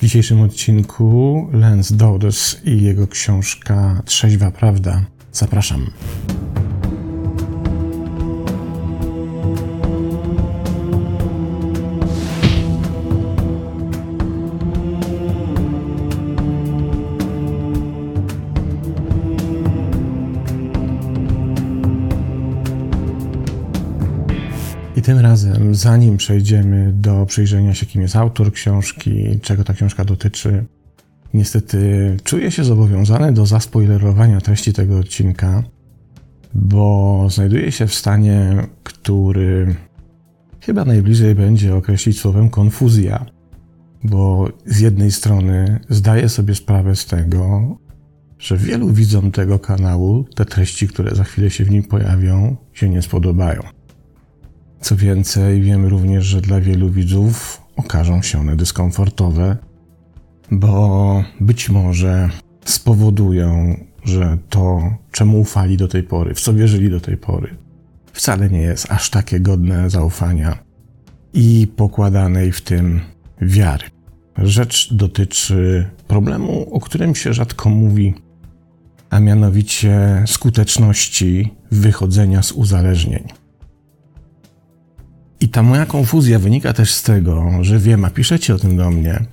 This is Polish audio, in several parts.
W dzisiejszym odcinku Lance Dowdes i jego książka Trzeźwa Prawda. Zapraszam. I tym razem, zanim przejdziemy do przyjrzenia się, kim jest autor książki, czego ta książka dotyczy, niestety czuję się zobowiązany do zaspoilerowania treści tego odcinka, bo znajduję się w stanie, który chyba najbliżej będzie określić słowem konfuzja, bo z jednej strony zdaję sobie sprawę z tego, że wielu widzom tego kanału te treści, które za chwilę się w nim pojawią, się nie spodobają. Co więcej, wiem również, że dla wielu widzów okażą się one dyskomfortowe, bo być może spowodują, że to, czemu ufali do tej pory, w co wierzyli do tej pory, wcale nie jest aż takie godne zaufania i pokładanej w tym wiary. Rzecz dotyczy problemu, o którym się rzadko mówi, a mianowicie skuteczności wychodzenia z uzależnień. I ta moja konfuzja wynika też z tego, że wiem, a piszecie o tym do mnie,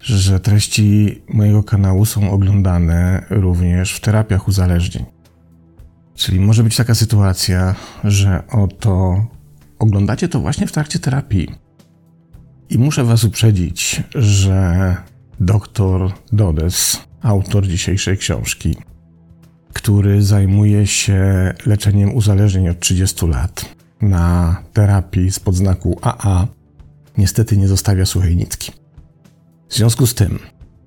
że treści mojego kanału są oglądane również w terapiach uzależnień. Czyli może być taka sytuacja, że oto oglądacie to właśnie w trakcie terapii. I muszę Was uprzedzić, że dr Dodes, autor dzisiejszej książki, który zajmuje się leczeniem uzależnień od 30 lat, na terapii z podznaku AA niestety nie zostawia suchej nitki. W związku z tym,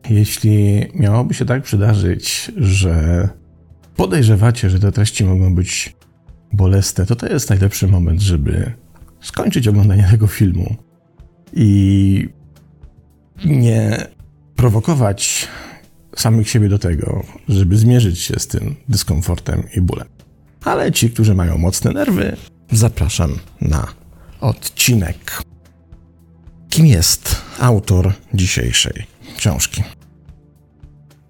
jeśli miałoby się tak przydarzyć, że podejrzewacie, że te treści mogą być bolesne, to to jest najlepszy moment, żeby skończyć oglądanie tego filmu i nie prowokować samych siebie do tego, żeby zmierzyć się z tym dyskomfortem i bólem. Ale ci, którzy mają mocne nerwy, zapraszam na odcinek. Kim jest autor dzisiejszej książki?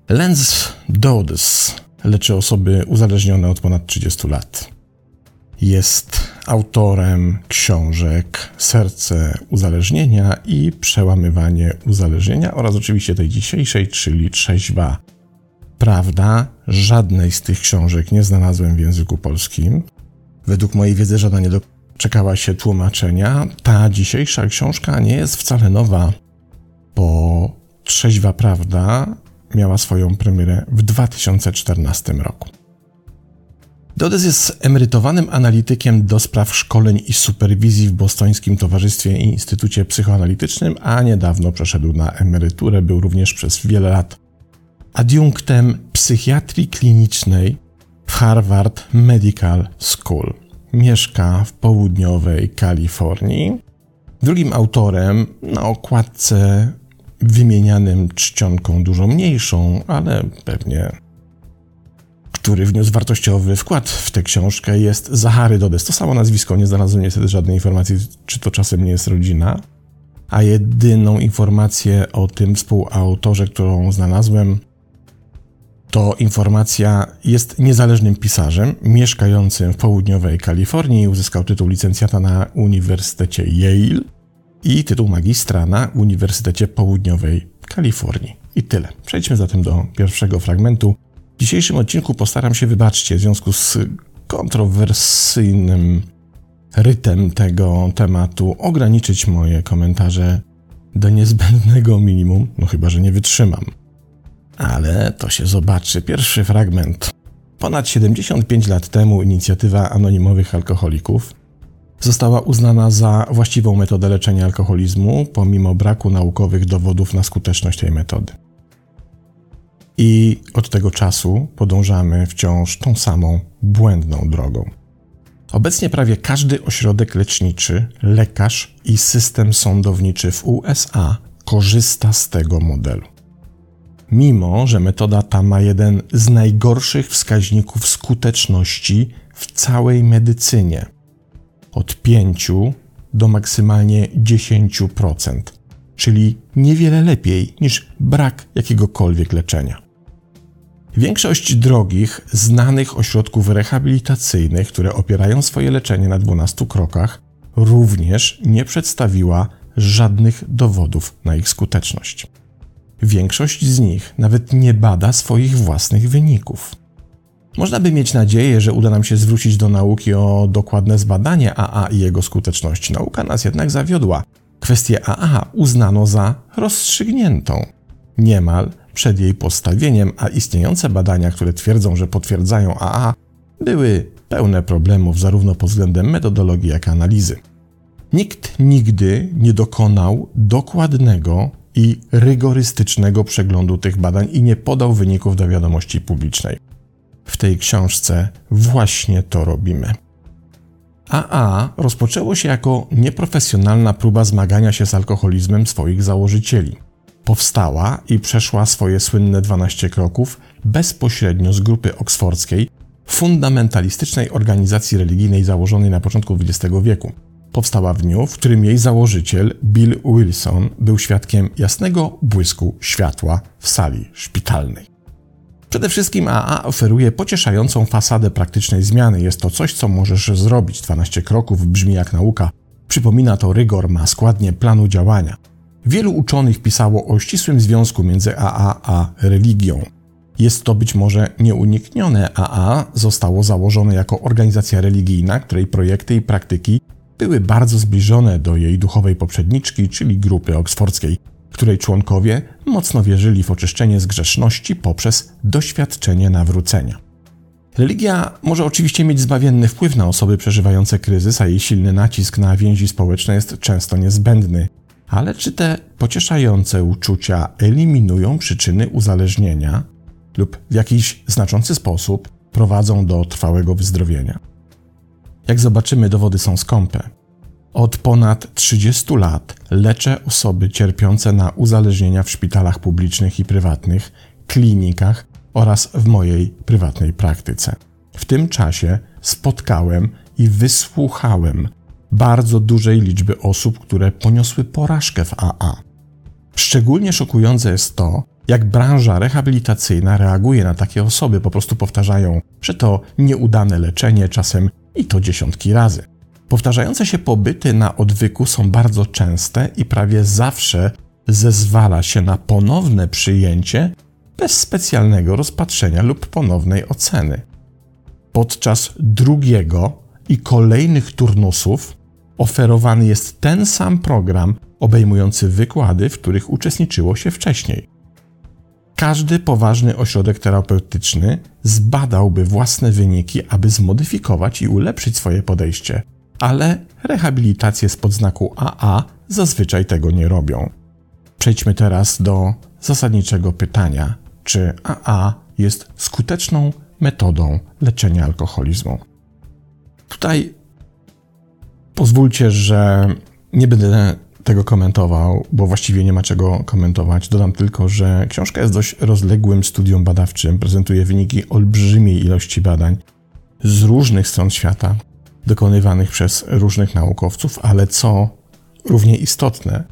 Lenz Dodds leczy osoby uzależnione od ponad 30 lat. Jest autorem książek Serce uzależnienia i Przełamywanie uzależnienia oraz oczywiście tej dzisiejszej, czyli Trzeźwa Prawda. Żadnej z tych książek nie znalazłem w języku polskim. Według mojej wiedzy żadna nie doczekała się tłumaczenia. Ta dzisiejsza książka nie jest wcale nowa, bo Trzeźwa Prawda miała swoją premierę w 2014 roku. Dodes jest emerytowanym analitykiem do spraw szkoleń i superwizji w Bostońskim Towarzystwie i Instytucie Psychoanalitycznym, a niedawno przeszedł na emeryturę. Był również przez wiele lat adiunktem psychiatrii klinicznej w Harvard Medical School. Mieszka w południowej Kalifornii. Drugim autorem na okładce wymienianym czcionką dużo mniejszą, ale pewnie który wniósł wartościowy wkład w tę książkę, jest Zachary Dodes. To samo nazwisko, nie znalazłem niestety żadnej informacji, czy to czasem nie jest rodzina. A jedyną informację o tym współautorze, którą znalazłem, to informacja jest niezależnym pisarzem mieszkającym w południowej Kalifornii. Uzyskał tytuł licencjata na Uniwersytecie Yale i tytuł magistra na Uniwersytecie Południowej Kalifornii. I tyle. Przejdźmy zatem do pierwszego fragmentu. W dzisiejszym odcinku postaram się, wybaczcie, w związku z kontrowersyjnym rytem tego tematu, ograniczyć moje komentarze do niezbędnego minimum, no chyba, że nie wytrzymam. Ale to się zobaczy. Pierwszy fragment. Ponad 75 lat temu inicjatywa anonimowych alkoholików została uznana za właściwą metodę leczenia alkoholizmu, pomimo braku naukowych dowodów na skuteczność tej metody. I od tego czasu podążamy wciąż tą samą błędną drogą. Obecnie prawie każdy ośrodek leczniczy, lekarz i system sądowniczy w USA korzysta z tego modelu mimo że metoda ta ma jeden z najgorszych wskaźników skuteczności w całej medycynie od 5 do maksymalnie 10%. czyli niewiele lepiej niż brak jakiegokolwiek leczenia. Większość drogich, znanych ośrodków rehabilitacyjnych, które opierają swoje leczenie na 12 krokach, również nie przedstawiła żadnych dowodów na ich skuteczność. Większość z nich nawet nie bada swoich własnych wyników. Można by mieć nadzieję, że uda nam się zwrócić do nauki o dokładne zbadanie AA i jego skuteczności. Nauka nas jednak zawiodła. Kwestię AA uznano za rozstrzygniętą. Niemal przed jej postawieniem, a istniejące badania, które twierdzą, że potwierdzają AA, były pełne problemów zarówno pod względem metodologii, jak i analizy. Nikt nigdy nie dokonał dokładnego i rygorystycznego przeglądu tych badań i nie podał wyników do wiadomości publicznej. W tej książce właśnie to robimy. AA rozpoczęło się jako nieprofesjonalna próba zmagania się z alkoholizmem swoich założycieli. Powstała i przeszła swoje słynne 12 kroków bezpośrednio z grupy oksfordzkiej, fundamentalistycznej organizacji religijnej założonej na początku XX wieku. Powstała w dniu, w którym jej założyciel, Bill Wilson, był świadkiem jasnego błysku światła w sali szpitalnej. Przede wszystkim AA oferuje pocieszającą fasadę praktycznej zmiany. Jest to coś, co możesz zrobić. 12 kroków brzmi jak nauka. Przypomina to rygor, ma składnie planu działania. Wielu uczonych pisało o ścisłym związku między AA a religią. Jest to być może nieuniknione. AA zostało założone jako organizacja religijna, której projekty i praktyki były bardzo zbliżone do jej duchowej poprzedniczki, czyli grupy oksfordzkiej której członkowie mocno wierzyli w oczyszczenie z grzeszności poprzez doświadczenie nawrócenia. Religia może oczywiście mieć zbawienny wpływ na osoby przeżywające kryzys, a jej silny nacisk na więzi społeczne jest często niezbędny. Ale czy te pocieszające uczucia eliminują przyczyny uzależnienia lub w jakiś znaczący sposób prowadzą do trwałego wyzdrowienia? Jak zobaczymy, dowody są skąpe. Od ponad 30 lat leczę osoby cierpiące na uzależnienia w szpitalach publicznych i prywatnych, klinikach oraz w mojej prywatnej praktyce. W tym czasie spotkałem i wysłuchałem bardzo dużej liczby osób, które poniosły porażkę w AA. Szczególnie szokujące jest to, jak branża rehabilitacyjna reaguje na takie osoby, po prostu powtarzają, że to nieudane leczenie, czasem i to dziesiątki razy. Powtarzające się pobyty na odwyku są bardzo częste i prawie zawsze zezwala się na ponowne przyjęcie bez specjalnego rozpatrzenia lub ponownej oceny. Podczas drugiego i kolejnych turnusów oferowany jest ten sam program obejmujący wykłady, w których uczestniczyło się wcześniej. Każdy poważny ośrodek terapeutyczny zbadałby własne wyniki, aby zmodyfikować i ulepszyć swoje podejście ale rehabilitacje z podznaku AA zazwyczaj tego nie robią. Przejdźmy teraz do zasadniczego pytania: czy AA jest skuteczną metodą leczenia alkoholizmu? Tutaj pozwólcie, że nie będę tego komentował, bo właściwie nie ma czego komentować. Dodam tylko, że książka jest dość rozległym studium badawczym, prezentuje wyniki olbrzymiej ilości badań z różnych stron świata, dokonywanych przez różnych naukowców, ale co równie istotne,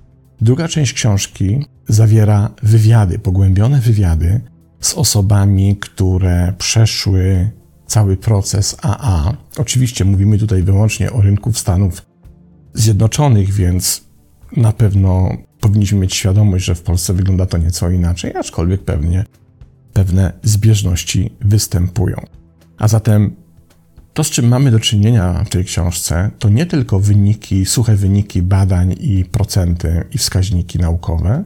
druga część książki zawiera wywiady, pogłębione wywiady z osobami, które przeszły cały proces AA. Oczywiście mówimy tutaj wyłącznie o rynku Stanów Zjednoczonych, więc na pewno powinniśmy mieć świadomość, że w Polsce wygląda to nieco inaczej, aczkolwiek pewnie pewne zbieżności występują. A zatem to, z czym mamy do czynienia w tej książce, to nie tylko wyniki, suche wyniki badań i procenty i wskaźniki naukowe,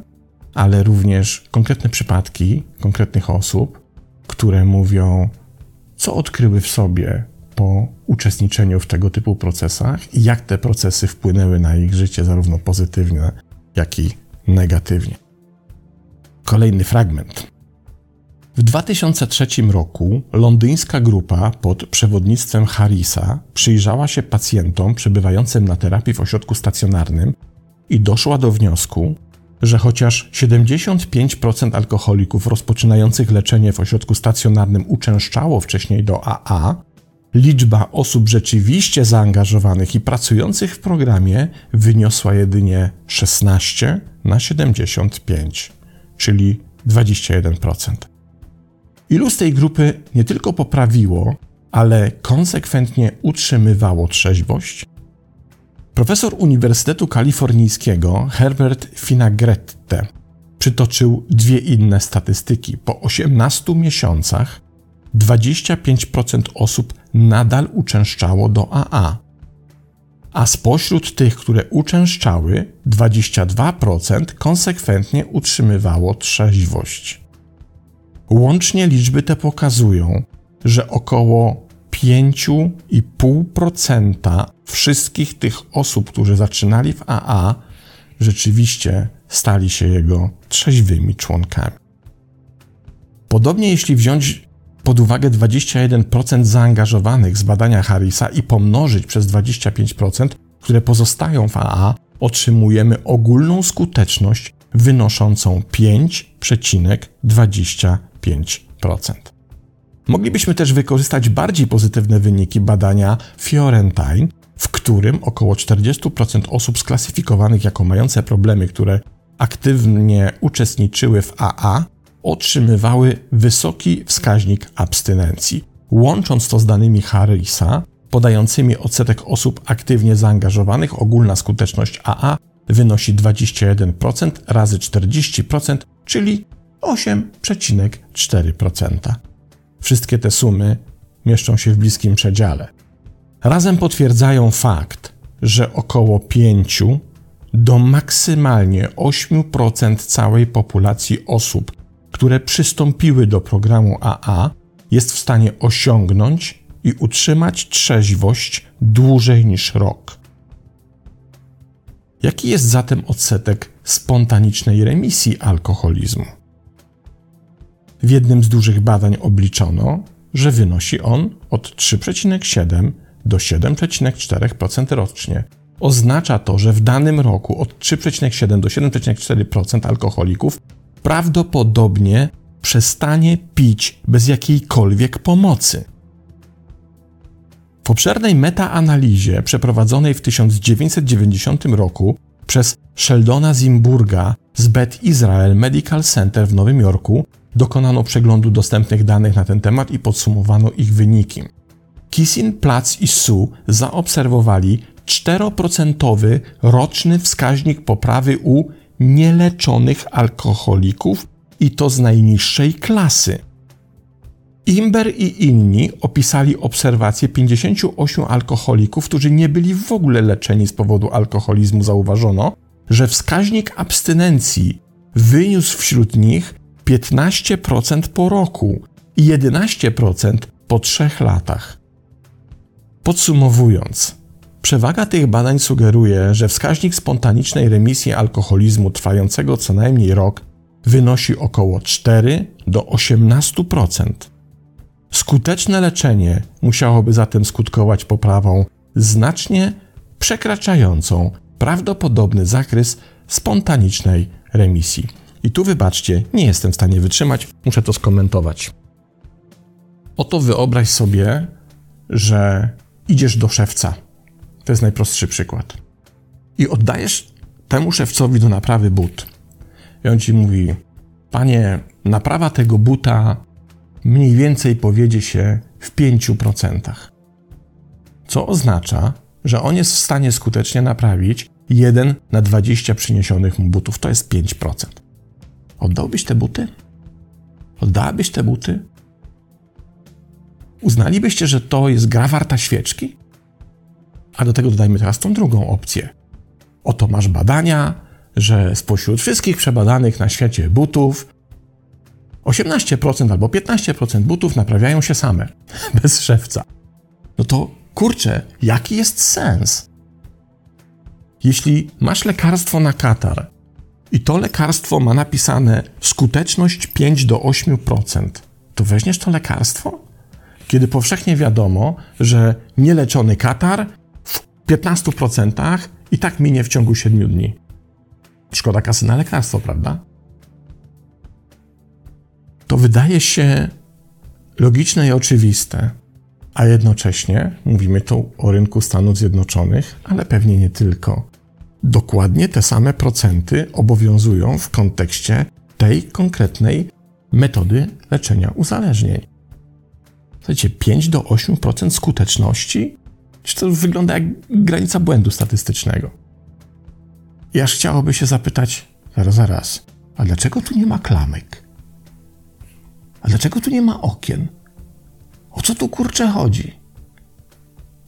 ale również konkretne przypadki konkretnych osób, które mówią, co odkryły w sobie po uczestniczeniu w tego typu procesach i jak te procesy wpłynęły na ich życie, zarówno pozytywnie, jak i negatywnie. Kolejny fragment. W 2003 roku londyńska grupa pod przewodnictwem Harrisa przyjrzała się pacjentom przebywającym na terapii w ośrodku stacjonarnym i doszła do wniosku, że chociaż 75% alkoholików rozpoczynających leczenie w ośrodku stacjonarnym uczęszczało wcześniej do AA, liczba osób rzeczywiście zaangażowanych i pracujących w programie wyniosła jedynie 16 na 75, czyli 21%. Ilu z tej grupy nie tylko poprawiło, ale konsekwentnie utrzymywało trzeźwość? Profesor Uniwersytetu Kalifornijskiego Herbert Finagrette przytoczył dwie inne statystyki. Po 18 miesiącach 25% osób nadal uczęszczało do AA, a spośród tych, które uczęszczały, 22% konsekwentnie utrzymywało trzeźwość. Łącznie liczby te pokazują, że około 5,5% wszystkich tych osób, którzy zaczynali w AA, rzeczywiście stali się jego trzeźwymi członkami. Podobnie jeśli wziąć pod uwagę 21% zaangażowanych z badania Harrisa i pomnożyć przez 25%, które pozostają w AA, otrzymujemy ogólną skuteczność wynoszącą 5,25%. Moglibyśmy też wykorzystać bardziej pozytywne wyniki badania Fiorentine, w którym około 40% osób sklasyfikowanych jako mające problemy, które aktywnie uczestniczyły w AA, otrzymywały wysoki wskaźnik abstynencji. Łącząc to z danymi Harrisa, podającymi odsetek osób aktywnie zaangażowanych, ogólna skuteczność AA wynosi 21% razy 40%, czyli 8,4%. Wszystkie te sumy mieszczą się w bliskim przedziale. Razem potwierdzają fakt, że około 5 do maksymalnie 8% całej populacji osób, które przystąpiły do programu AA, jest w stanie osiągnąć i utrzymać trzeźwość dłużej niż rok. Jaki jest zatem odsetek spontanicznej remisji alkoholizmu? W jednym z dużych badań obliczono, że wynosi on od 3,7 do 7,4% rocznie. Oznacza to, że w danym roku od 3,7 do 7,4% alkoholików prawdopodobnie przestanie pić bez jakiejkolwiek pomocy. W obszernej metaanalizie przeprowadzonej w 1990 roku przez Sheldona Zimburga z Beth Israel Medical Center w Nowym Jorku dokonano przeglądu dostępnych danych na ten temat i podsumowano ich wyniki. Kisin, Platz i Su zaobserwowali 4% roczny wskaźnik poprawy u nieleczonych alkoholików i to z najniższej klasy. Imber i inni opisali obserwację 58 alkoholików, którzy nie byli w ogóle leczeni z powodu alkoholizmu. Zauważono, że wskaźnik abstynencji wyniósł wśród nich 15% po roku i 11% po trzech latach. Podsumowując, przewaga tych badań sugeruje, że wskaźnik spontanicznej remisji alkoholizmu trwającego co najmniej rok wynosi około 4 do 18%. Skuteczne leczenie musiałoby zatem skutkować poprawą znacznie przekraczającą prawdopodobny zakres spontanicznej remisji. I tu wybaczcie, nie jestem w stanie wytrzymać, muszę to skomentować. Oto wyobraź sobie, że idziesz do szewca. To jest najprostszy przykład. I oddajesz temu szewcowi do naprawy but. I on ci mówi: Panie, naprawa tego buta mniej więcej powiedzie się w 5%. Co oznacza, że on jest w stanie skutecznie naprawić 1 na 20 przyniesionych mu butów. To jest 5%. Oddałbyś te buty? Oddałabyś te buty? Uznalibyście, że to jest gra warta świeczki? A do tego dodajmy teraz tą drugą opcję. Oto masz badania, że spośród wszystkich przebadanych na świecie butów 18% albo 15% butów naprawiają się same, bez szewca. No to kurczę, jaki jest sens? Jeśli masz lekarstwo na katar i to lekarstwo ma napisane skuteczność 5 do 8%, to weźmiesz to lekarstwo? Kiedy powszechnie wiadomo, że nieleczony katar 15% i tak minie w ciągu 7 dni. Szkoda kasy na lekarstwo, prawda? To wydaje się logiczne i oczywiste, a jednocześnie mówimy tu o rynku Stanów Zjednoczonych, ale pewnie nie tylko. Dokładnie te same procenty obowiązują w kontekście tej konkretnej metody leczenia uzależnień. Słuchajcie, 5 do 8% skuteczności? Czy to wygląda jak granica błędu statystycznego? I aż chciałoby się zapytać, zaraz, zaraz, a dlaczego tu nie ma klamek? A dlaczego tu nie ma okien? O co tu kurczę chodzi?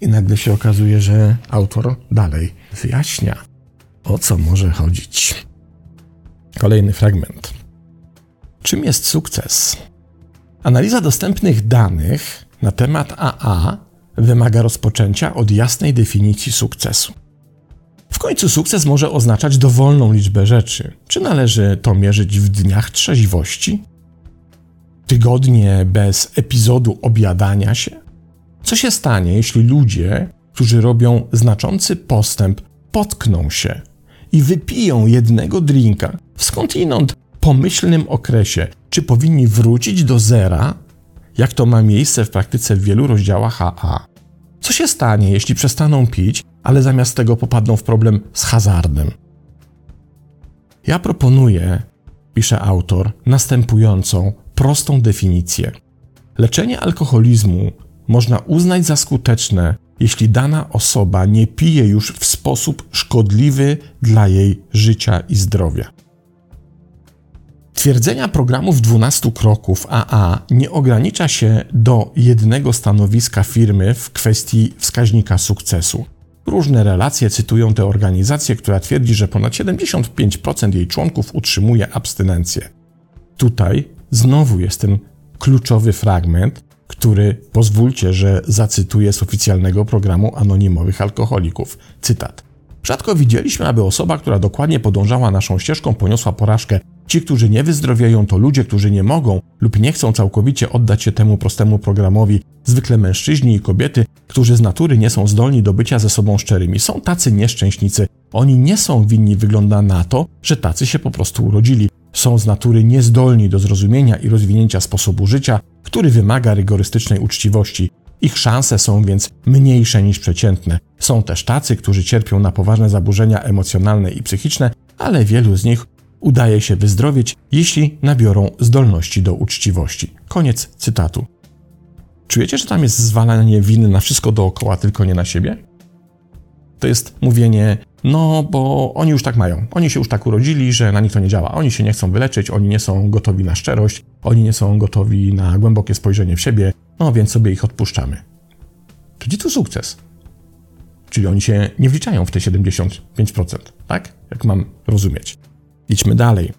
I nagle się okazuje, że autor dalej wyjaśnia, o co może chodzić. Kolejny fragment. Czym jest sukces? Analiza dostępnych danych na temat AA wymaga rozpoczęcia od jasnej definicji sukcesu. W końcu sukces może oznaczać dowolną liczbę rzeczy. Czy należy to mierzyć w dniach trzeźwości? Tygodnie bez epizodu objadania się? Co się stanie, jeśli ludzie, którzy robią znaczący postęp, potkną się i wypiją jednego drinka w skądinąd pomyślnym okresie? Czy powinni wrócić do zera, jak to ma miejsce w praktyce w wielu rozdziałach AA? Co się stanie, jeśli przestaną pić, ale zamiast tego popadną w problem z hazardem? Ja proponuję, pisze autor, następującą prostą definicję. Leczenie alkoholizmu można uznać za skuteczne, jeśli dana osoba nie pije już w sposób szkodliwy dla jej życia i zdrowia. Twierdzenia programów 12 kroków AA nie ogranicza się do jednego stanowiska firmy w kwestii wskaźnika sukcesu. Różne relacje cytują tę organizację, która twierdzi, że ponad 75% jej członków utrzymuje abstynencję. Tutaj znowu jest ten kluczowy fragment, który pozwólcie, że zacytuję z oficjalnego programu anonimowych alkoholików. Cytat. Rzadko widzieliśmy, aby osoba, która dokładnie podążała naszą ścieżką, poniosła porażkę. Ci, którzy nie wyzdrowieją, to ludzie, którzy nie mogą lub nie chcą całkowicie oddać się temu prostemu programowi, zwykle mężczyźni i kobiety, którzy z natury nie są zdolni do bycia ze sobą szczerymi. Są tacy nieszczęśnicy. Oni nie są winni, wygląda na to, że tacy się po prostu urodzili. Są z natury niezdolni do zrozumienia i rozwinięcia sposobu życia, który wymaga rygorystycznej uczciwości. Ich szanse są więc mniejsze niż przeciętne. Są też tacy, którzy cierpią na poważne zaburzenia emocjonalne i psychiczne, ale wielu z nich udaje się wyzdrowieć, jeśli nabiorą zdolności do uczciwości. Koniec cytatu. Czujecie, że tam jest zwalanie winy na wszystko dookoła, tylko nie na siebie? To jest mówienie, no bo oni już tak mają. Oni się już tak urodzili, że na nich to nie działa. Oni się nie chcą wyleczyć, oni nie są gotowi na szczerość, oni nie są gotowi na głębokie spojrzenie w siebie, no więc sobie ich odpuszczamy. Gdzie tu sukces? Czyli oni się nie wliczają w te 75%, tak? Jak mam rozumieć. Idźmy dalej.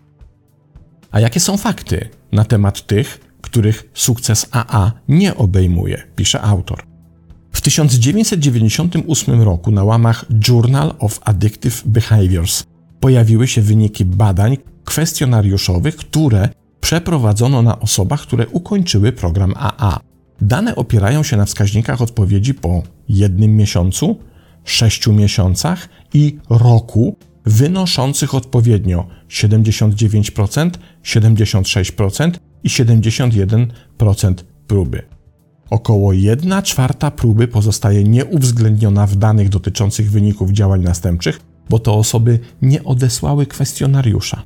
A jakie są fakty na temat tych, których sukces AA nie obejmuje, pisze autor. W 1998 roku na łamach Journal of Addictive Behaviors pojawiły się wyniki badań kwestionariuszowych, które przeprowadzono na osobach, które ukończyły program AA. Dane opierają się na wskaźnikach odpowiedzi po jednym miesiącu, sześciu miesiącach i roku, wynoszących odpowiednio 79%, 76% i 71% próby. Około 1 czwarta próby pozostaje nieuwzględniona w danych dotyczących wyników działań następczych, bo to osoby nie odesłały kwestionariusza.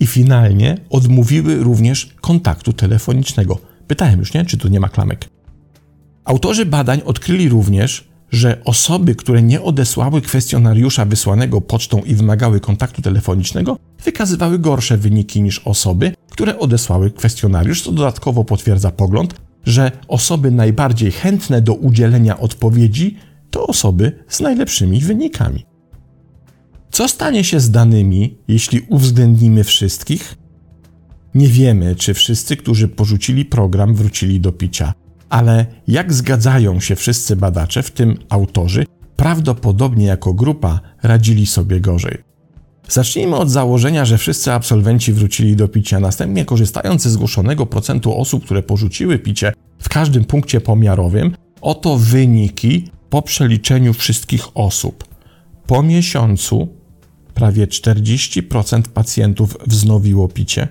I finalnie odmówiły również kontaktu telefonicznego. Pytałem już, nie? Czy tu nie ma klamek. Autorzy badań odkryli również, że osoby, które nie odesłały kwestionariusza wysłanego pocztą i wymagały kontaktu telefonicznego, wykazywały gorsze wyniki niż osoby, które odesłały kwestionariusz, co dodatkowo potwierdza pogląd, że osoby najbardziej chętne do udzielenia odpowiedzi to osoby z najlepszymi wynikami. Co stanie się z danymi, jeśli uwzględnimy wszystkich? Nie wiemy, czy wszyscy, którzy porzucili program, wrócili do picia, ale jak zgadzają się wszyscy badacze, w tym autorzy, prawdopodobnie jako grupa radzili sobie gorzej. Zacznijmy od założenia, że wszyscy absolwenci wrócili do picia, następnie korzystając ze zgłoszonego procentu osób, które porzuciły picie w każdym punkcie pomiarowym, oto wyniki po przeliczeniu wszystkich osób. Po miesiącu prawie 40% pacjentów wznowiło picie.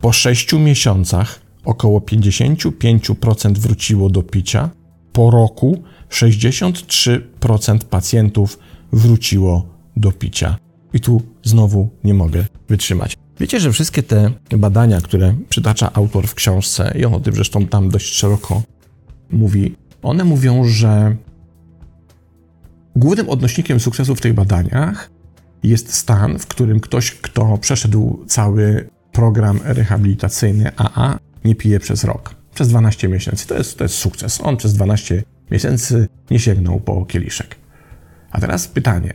Po 6 miesiącach około 55% wróciło do picia. Po roku 63% pacjentów wróciło do picia. I tu znowu nie mogę wytrzymać. Wiecie, że wszystkie te badania, które przytacza autor w książce, i on o tym zresztą tam dość szeroko mówi, one mówią, że głównym odnośnikiem sukcesu w tych badaniach jest stan, w którym ktoś, kto przeszedł cały program rehabilitacyjny AA, nie pije przez rok, przez 12 miesięcy. To jest, to jest sukces. On przez 12 miesięcy nie sięgnął po kieliszek. A teraz pytanie: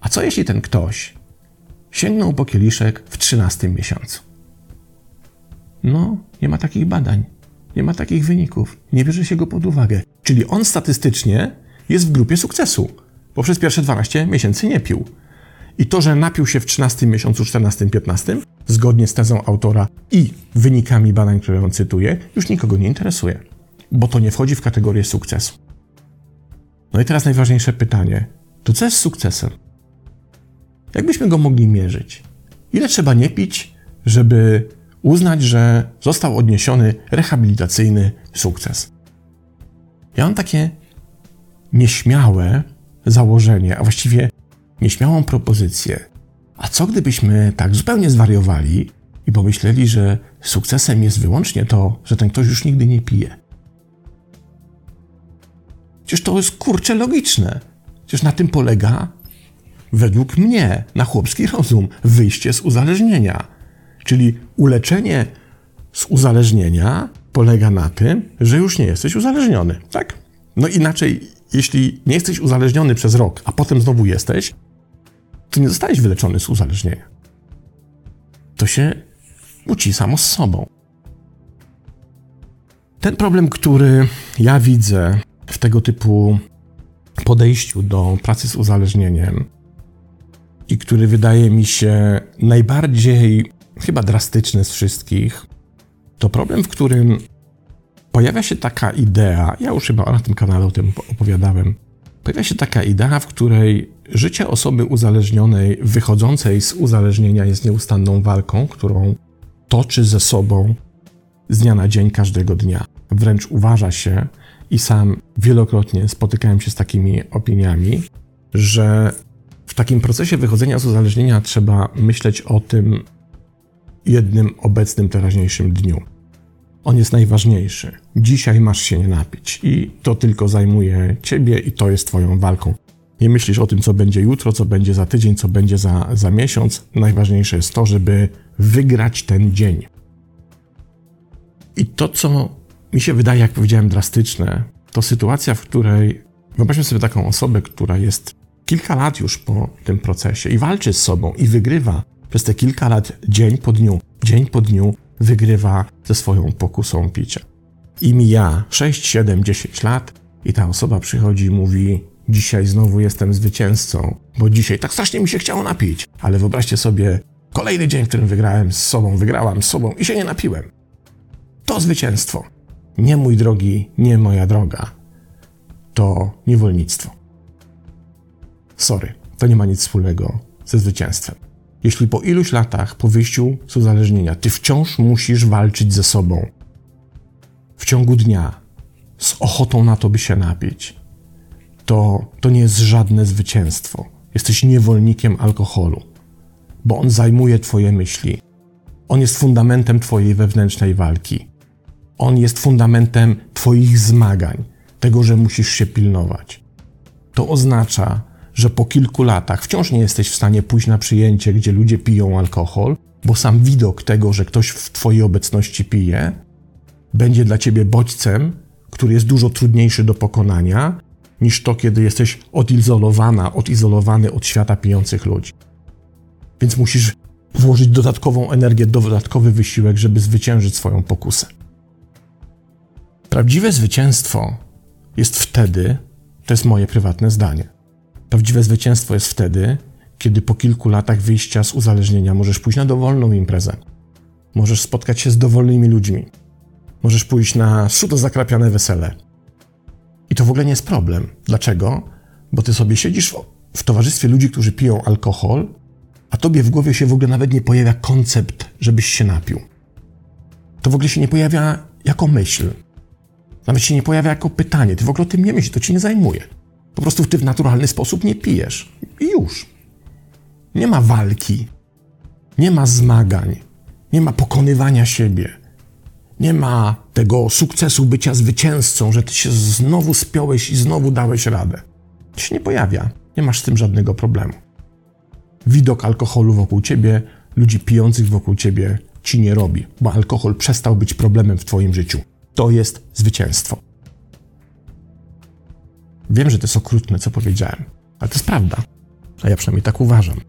a co jeśli ten ktoś sięgnął po kieliszek w 13 miesiącu? No, nie ma takich badań, nie ma takich wyników, nie bierze się go pod uwagę. Czyli on statystycznie jest w grupie sukcesu, bo przez pierwsze 12 miesięcy nie pił. I to, że napił się w 13 miesiącu, 14, 15, zgodnie z tezą autora i wynikami badań, które on cytuje, już nikogo nie interesuje, bo to nie wchodzi w kategorię sukcesu. No i teraz najważniejsze pytanie: to co jest sukcesem? Jakbyśmy go mogli mierzyć? Ile trzeba nie pić, żeby uznać, że został odniesiony rehabilitacyjny sukces? Ja mam takie nieśmiałe założenie, a właściwie nieśmiałą propozycję. A co gdybyśmy tak zupełnie zwariowali i pomyśleli, że sukcesem jest wyłącznie to, że ten ktoś już nigdy nie pije? Przecież to jest kurcze logiczne. Przecież na tym polega, według mnie, na chłopski rozum, wyjście z uzależnienia. Czyli uleczenie z uzależnienia polega na tym, że już nie jesteś uzależniony, tak? No inaczej, jeśli nie jesteś uzależniony przez rok, a potem znowu jesteś, to nie zostałeś wyleczony z uzależnienia. To się uci samo z sobą. Ten problem, który ja widzę w tego typu podejściu do pracy z uzależnieniem i który wydaje mi się najbardziej chyba drastyczny z wszystkich, to problem, w którym pojawia się taka idea, ja już chyba na tym kanale o tym opowiadałem, pojawia się taka idea, w której życie osoby uzależnionej, wychodzącej z uzależnienia jest nieustanną walką, którą toczy ze sobą z dnia na dzień każdego dnia. Wręcz uważa się, i sam wielokrotnie spotykałem się z takimi opiniami, że w takim procesie wychodzenia z uzależnienia trzeba myśleć o tym jednym obecnym, teraźniejszym dniu. On jest najważniejszy. Dzisiaj masz się nie napić i to tylko zajmuje ciebie i to jest twoją walką. Nie myślisz o tym, co będzie jutro, co będzie za tydzień, co będzie za, za miesiąc. Najważniejsze jest to, żeby wygrać ten dzień. I to, co mi się wydaje, jak powiedziałem, drastyczne, to sytuacja, w której wyobraźmy sobie taką osobę, która jest kilka lat już po tym procesie i walczy z sobą i wygrywa przez te kilka lat, dzień po dniu, dzień po dniu, wygrywa ze swoją pokusą picia. I mija 6, 7, 10 lat, i ta osoba przychodzi i mówi: Dzisiaj znowu jestem zwycięzcą, bo dzisiaj tak strasznie mi się chciało napić. Ale wyobraźcie sobie kolejny dzień, w którym wygrałem z sobą, wygrałam z sobą i się nie napiłem. To zwycięstwo. Nie mój drogi, nie moja droga. To niewolnictwo. Sorry, to nie ma nic wspólnego ze zwycięstwem. Jeśli po iluś latach, po wyjściu z uzależnienia, ty wciąż musisz walczyć ze sobą w ciągu dnia z ochotą na to, by się napić, to, to nie jest żadne zwycięstwo. Jesteś niewolnikiem alkoholu, bo on zajmuje Twoje myśli. On jest fundamentem Twojej wewnętrznej walki. On jest fundamentem Twoich zmagań, tego, że musisz się pilnować. To oznacza, że po kilku latach wciąż nie jesteś w stanie pójść na przyjęcie, gdzie ludzie piją alkohol, bo sam widok tego, że ktoś w Twojej obecności pije, będzie dla Ciebie bodźcem, który jest dużo trudniejszy do pokonania niż to, kiedy jesteś odizolowana, odizolowany od świata pijących ludzi. Więc musisz włożyć dodatkową energię, dodatkowy wysiłek, żeby zwyciężyć swoją pokusę. Prawdziwe zwycięstwo jest wtedy, to jest moje prywatne zdanie. Prawdziwe zwycięstwo jest wtedy, kiedy po kilku latach wyjścia z uzależnienia możesz pójść na dowolną imprezę. Możesz spotkać się z dowolnymi ludźmi. Możesz pójść na suto zakrapiane wesele. I to w ogóle nie jest problem. Dlaczego? Bo ty sobie siedzisz w, w towarzystwie ludzi, którzy piją alkohol, a tobie w głowie się w ogóle nawet nie pojawia koncept, żebyś się napił To w ogóle się nie pojawia jako myśl. Nawet się nie pojawia jako pytanie. Ty w ogóle o tym nie myślisz, to ci nie zajmuje. Po prostu ty w naturalny sposób nie pijesz. I już. Nie ma walki. Nie ma zmagań. Nie ma pokonywania siebie. Nie ma tego sukcesu bycia zwycięzcą, że ty się znowu spiąłeś i znowu dałeś radę. To się nie pojawia. Nie masz z tym żadnego problemu. Widok alkoholu wokół ciebie, ludzi pijących wokół ciebie ci nie robi, bo alkohol przestał być problemem w twoim życiu. To jest zwycięstwo. Wiem, że to jest okrutne, co powiedziałem, ale to jest prawda. A ja przynajmniej tak uważam.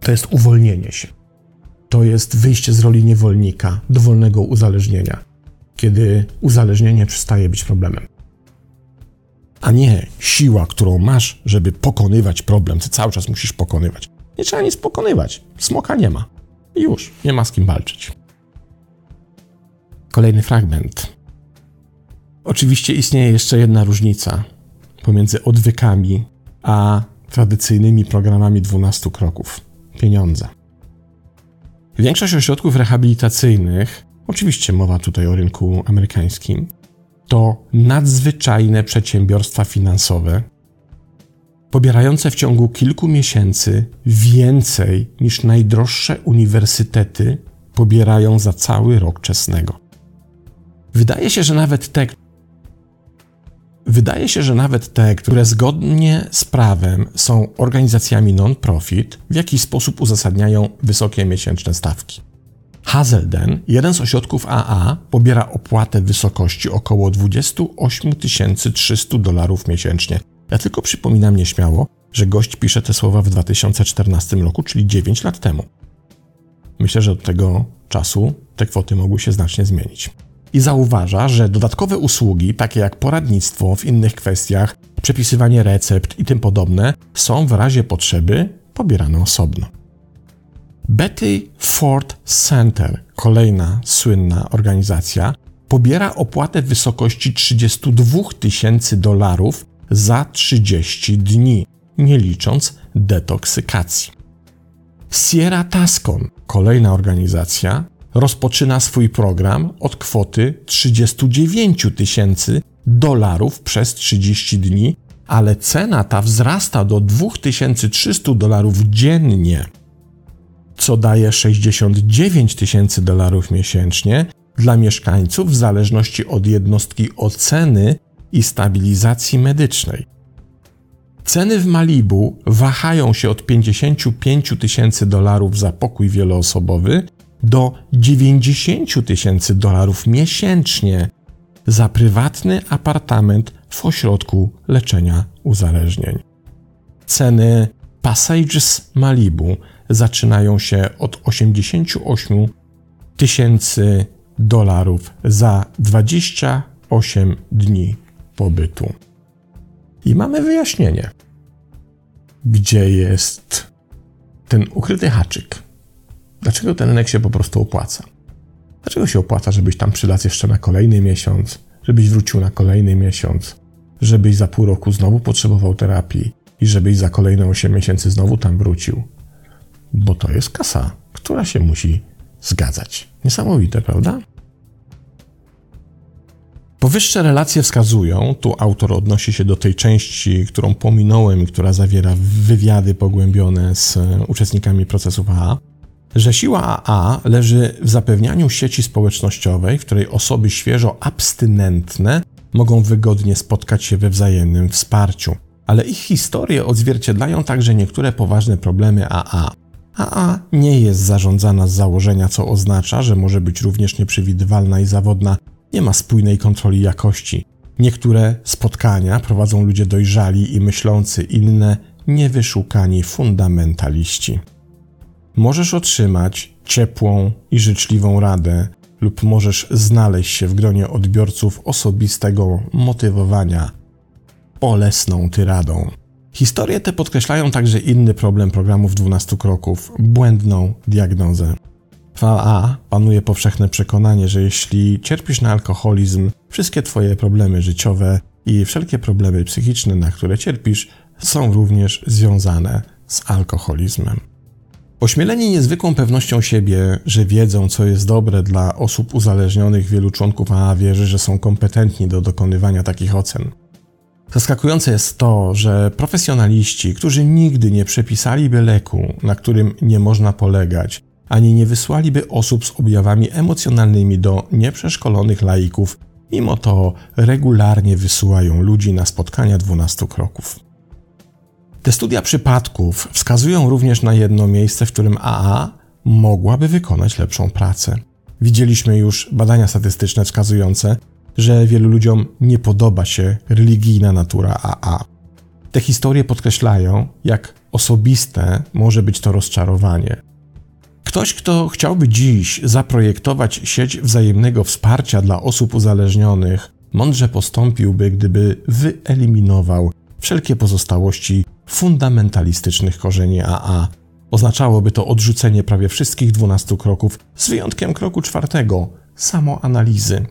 To jest uwolnienie się. To jest wyjście z roli niewolnika do wolnego uzależnienia, kiedy uzależnienie przestaje być problemem. A nie siła, którą masz, żeby pokonywać problem. Ty cały czas musisz pokonywać. Nie trzeba nic pokonywać. Smoka nie ma. Już, nie ma z kim walczyć. Kolejny fragment. Oczywiście istnieje jeszcze jedna różnica pomiędzy odwykami a tradycyjnymi programami 12 kroków pieniądze. Większość ośrodków rehabilitacyjnych, oczywiście mowa tutaj o rynku amerykańskim, to nadzwyczajne przedsiębiorstwa finansowe, pobierające w ciągu kilku miesięcy więcej niż najdroższe uniwersytety pobierają za cały rok czesnego. Wydaje się, że nawet te, Wydaje się, że nawet te, które zgodnie z prawem są organizacjami non-profit, w jakiś sposób uzasadniają wysokie miesięczne stawki. Hazelden, jeden z ośrodków AA, pobiera opłatę w wysokości około 28 300 dolarów miesięcznie. Ja tylko przypominam nieśmiało, że gość pisze te słowa w 2014 roku, czyli 9 lat temu. Myślę, że od tego czasu te kwoty mogły się znacznie zmienić i zauważa, że dodatkowe usługi, takie jak poradnictwo w innych kwestiach, przepisywanie recept i tym podobne, są w razie potrzeby pobierane osobno. Betty Ford Center, kolejna słynna organizacja, pobiera opłatę w wysokości 32 tysięcy dolarów za 30 dni, nie licząc detoksykacji. Sierra Tascon, kolejna organizacja, rozpoczyna swój program od kwoty 39 tysięcy dolarów przez 30 dni, ale cena ta wzrasta do 2300 dolarów dziennie, co daje 69 tysięcy dolarów miesięcznie dla mieszkańców w zależności od jednostki oceny i stabilizacji medycznej. Ceny w Malibu wahają się od 55 tysięcy dolarów za pokój wieloosobowy do 90 tysięcy dolarów miesięcznie za prywatny apartament w ośrodku leczenia uzależnień. Ceny Passages Malibu zaczynają się od 88 tysięcy dolarów za 28 dni pobytu. I mamy wyjaśnienie, gdzie jest ten ukryty haczyk Dlaczego ten rynek się po prostu opłaca? Dlaczego się opłaca, żebyś tam przylazł jeszcze na kolejny miesiąc, żebyś wrócił na kolejny miesiąc, żebyś za pół roku znowu potrzebował terapii i żebyś za kolejne 8 miesięcy znowu tam wrócił? Bo to jest kasa, która się musi zgadzać. Niesamowite, prawda? Powyższe relacje wskazują, tu autor odnosi się do tej części, którą pominąłem, która zawiera wywiady pogłębione z uczestnikami procesów AA, że siła AA leży w zapewnianiu sieci społecznościowej, w której osoby świeżo abstynentne mogą wygodnie spotkać się we wzajemnym wsparciu. Ale ich historie odzwierciedlają także niektóre poważne problemy AA. AA nie jest zarządzana z założenia, co oznacza, że może być również nieprzewidywalna i zawodna, nie ma spójnej kontroli jakości. Niektóre spotkania prowadzą ludzie dojrzali i myślący, inne niewyszukani fundamentaliści możesz otrzymać ciepłą i życzliwą radę, lub możesz znaleźć się w gronie odbiorców osobistego motywowania bolesną tyradą. Historie te podkreślają także inny problem programów 12 kroków błędną diagnozę. W AA panuje powszechne przekonanie, że jeśli cierpisz na alkoholizm, wszystkie Twoje problemy życiowe i wszelkie problemy psychiczne, na które cierpisz, są również związane z alkoholizmem. Ośmieleni niezwykłą pewnością siebie, że wiedzą, co jest dobre dla osób uzależnionych, wielu członków AA wierzy, że są kompetentni do dokonywania takich ocen. Zaskakujące jest to, że profesjonaliści, którzy nigdy nie przepisaliby leku, na którym nie można polegać, ani nie wysłaliby osób z objawami emocjonalnymi do nieprzeszkolonych laików, mimo to regularnie wysyłają ludzi na spotkania 12 kroków. Te studia przypadków wskazują również na jedno miejsce, w którym AA mogłaby wykonać lepszą pracę. Widzieliśmy już badania statystyczne wskazujące, że wielu ludziom nie podoba się religijna natura AA. Te historie podkreślają, jak osobiste może być to rozczarowanie. Ktoś, kto chciałby dziś zaprojektować sieć wzajemnego wsparcia dla osób uzależnionych, mądrze postąpiłby, gdyby wyeliminował wszelkie pozostałości fundamentalistycznych korzeni AA. Oznaczałoby to odrzucenie prawie wszystkich dwunastu kroków, z wyjątkiem kroku czwartego samoanalizy.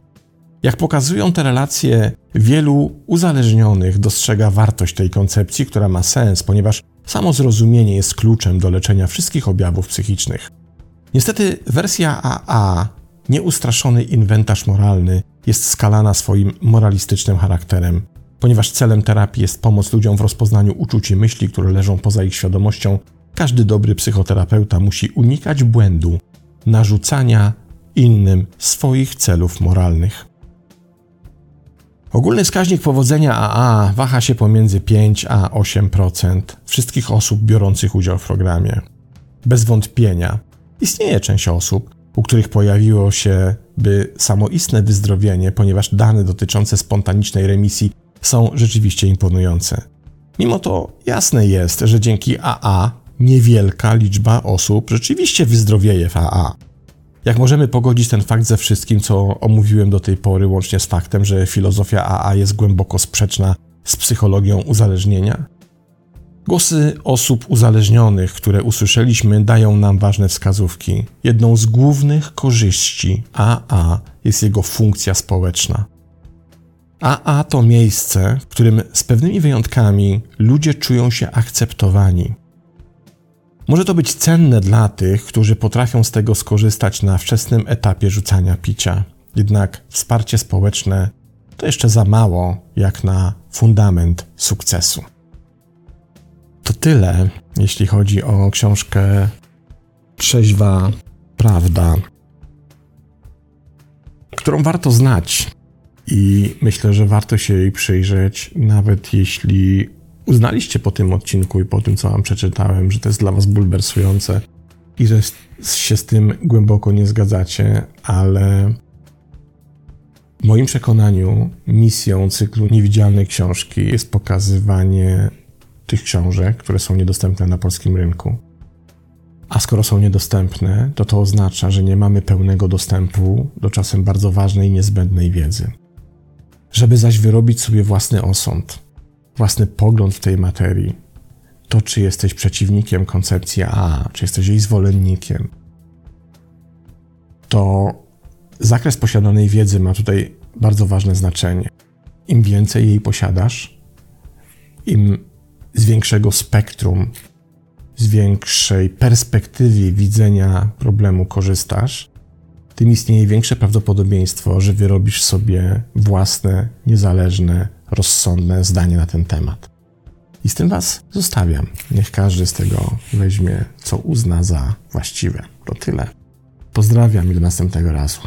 Jak pokazują te relacje, wielu uzależnionych dostrzega wartość tej koncepcji, która ma sens, ponieważ samo zrozumienie jest kluczem do leczenia wszystkich objawów psychicznych. Niestety wersja AA, nieustraszony inwentarz moralny, jest skalana swoim moralistycznym charakterem. Ponieważ celem terapii jest pomoc ludziom w rozpoznaniu uczuć i myśli, które leżą poza ich świadomością, każdy dobry psychoterapeuta musi unikać błędu narzucania innym swoich celów moralnych. Ogólny wskaźnik powodzenia AA waha się pomiędzy 5 a 8% wszystkich osób biorących udział w programie. Bez wątpienia istnieje część osób, u których pojawiło się by samoistne wyzdrowienie, ponieważ dane dotyczące spontanicznej remisji są rzeczywiście imponujące. Mimo to jasne jest, że dzięki AA niewielka liczba osób rzeczywiście wyzdrowieje w AA. Jak możemy pogodzić ten fakt ze wszystkim, co omówiłem do tej pory, łącznie z faktem, że filozofia AA jest głęboko sprzeczna z psychologią uzależnienia? Głosy osób uzależnionych, które usłyszeliśmy, dają nam ważne wskazówki. Jedną z głównych korzyści AA jest jego funkcja społeczna. AA to miejsce, w którym z pewnymi wyjątkami ludzie czują się akceptowani. Może to być cenne dla tych, którzy potrafią z tego skorzystać na wczesnym etapie rzucania picia. Jednak wsparcie społeczne to jeszcze za mało jak na fundament sukcesu. To tyle, jeśli chodzi o książkę Trzeźwa Prawda, którą warto znać i myślę, że warto się jej przyjrzeć, nawet jeśli uznaliście po tym odcinku i po tym, co wam przeczytałem, że to jest dla was bulwersujące i że się z tym głęboko nie zgadzacie, ale w moim przekonaniu misją cyklu Niewidzialnej Książki jest pokazywanie tych książek, które są niedostępne na polskim rynku. A skoro są niedostępne, to to oznacza, że nie mamy pełnego dostępu do czasem bardzo ważnej i niezbędnej wiedzy. Żeby zaś wyrobić sobie własny osąd, własny pogląd w tej materii, to czy jesteś przeciwnikiem koncepcji A, czy jesteś jej zwolennikiem, to zakres posiadanej wiedzy ma tutaj bardzo ważne znaczenie. Im więcej jej posiadasz, im z większego spektrum, z większej perspektywy widzenia problemu korzystasz, tym istnieje większe prawdopodobieństwo, że wyrobisz sobie własne, niezależne, rozsądne zdanie na ten temat. I z tym Was zostawiam. Niech każdy z tego weźmie, co uzna za właściwe. To tyle. Pozdrawiam i do następnego razu.